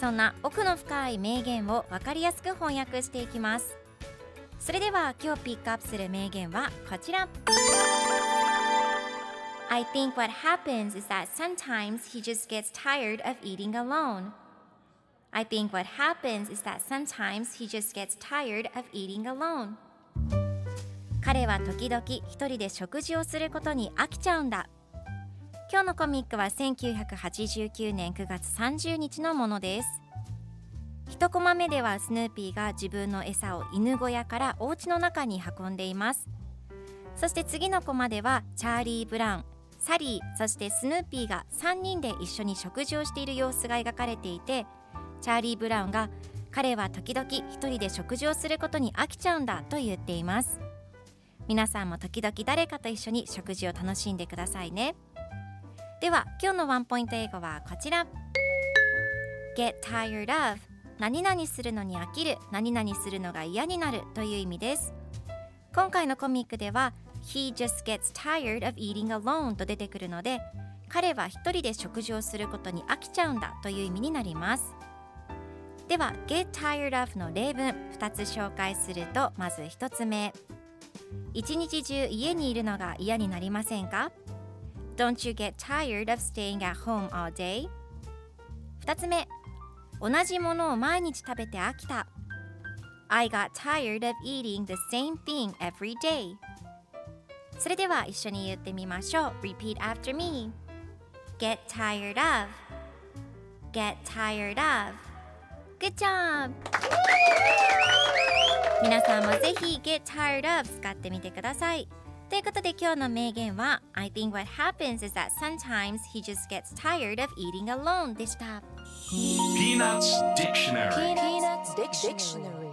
そんな奥の深い名言を分かりやすく翻訳していきますそれでは今日ピックアップする名言はこちら I think what happens is that sometimes he just gets tired of eating alone I think what happens is that sometimes he just gets tired of eating alone 彼は時々一人で食事をすることに飽きちゃうんだ今日のコミックは1989年9月30日のものです。一コマ目ではスヌーピーが自分の餌を犬小屋からお家の中に運んでいます。そして次のコマではチャーリー・ブラウンサリーそしてスヌーピーが3人で一緒に食事をしている様子が描かれていてチャーリー・ブラウンが彼は時々一人で食事をすることに飽きちゃうんだと言っています。皆さんも時々誰かと一緒に食事を楽しんでくださいね。では今日のワンポイント英語はこちら。Get tired of 何々するのに飽きる何々するのが嫌になるという意味です。今回のコミックでは He just gets tired of eating alone と出てくるので彼は一人で食事をすることに飽きちゃうんだという意味になります。では get tired of の例文2つ紹介するとまず1つ目。一日中家にいるのが嫌になりませんか？Don't you get tired of staying at home all day? 2つ目同じものを毎日食べて飽きた I got tired of eating the same thing every day それでは一緒に言ってみましょう Repeat after me Get tired of Get tired of Good job! 皆さんもぜひ Get tired of 使ってみてくださいということで今日の名言は I think what happens is that sometimes he just gets tired of eating alone でした Peanuts Dictionary Peanuts Dictionary.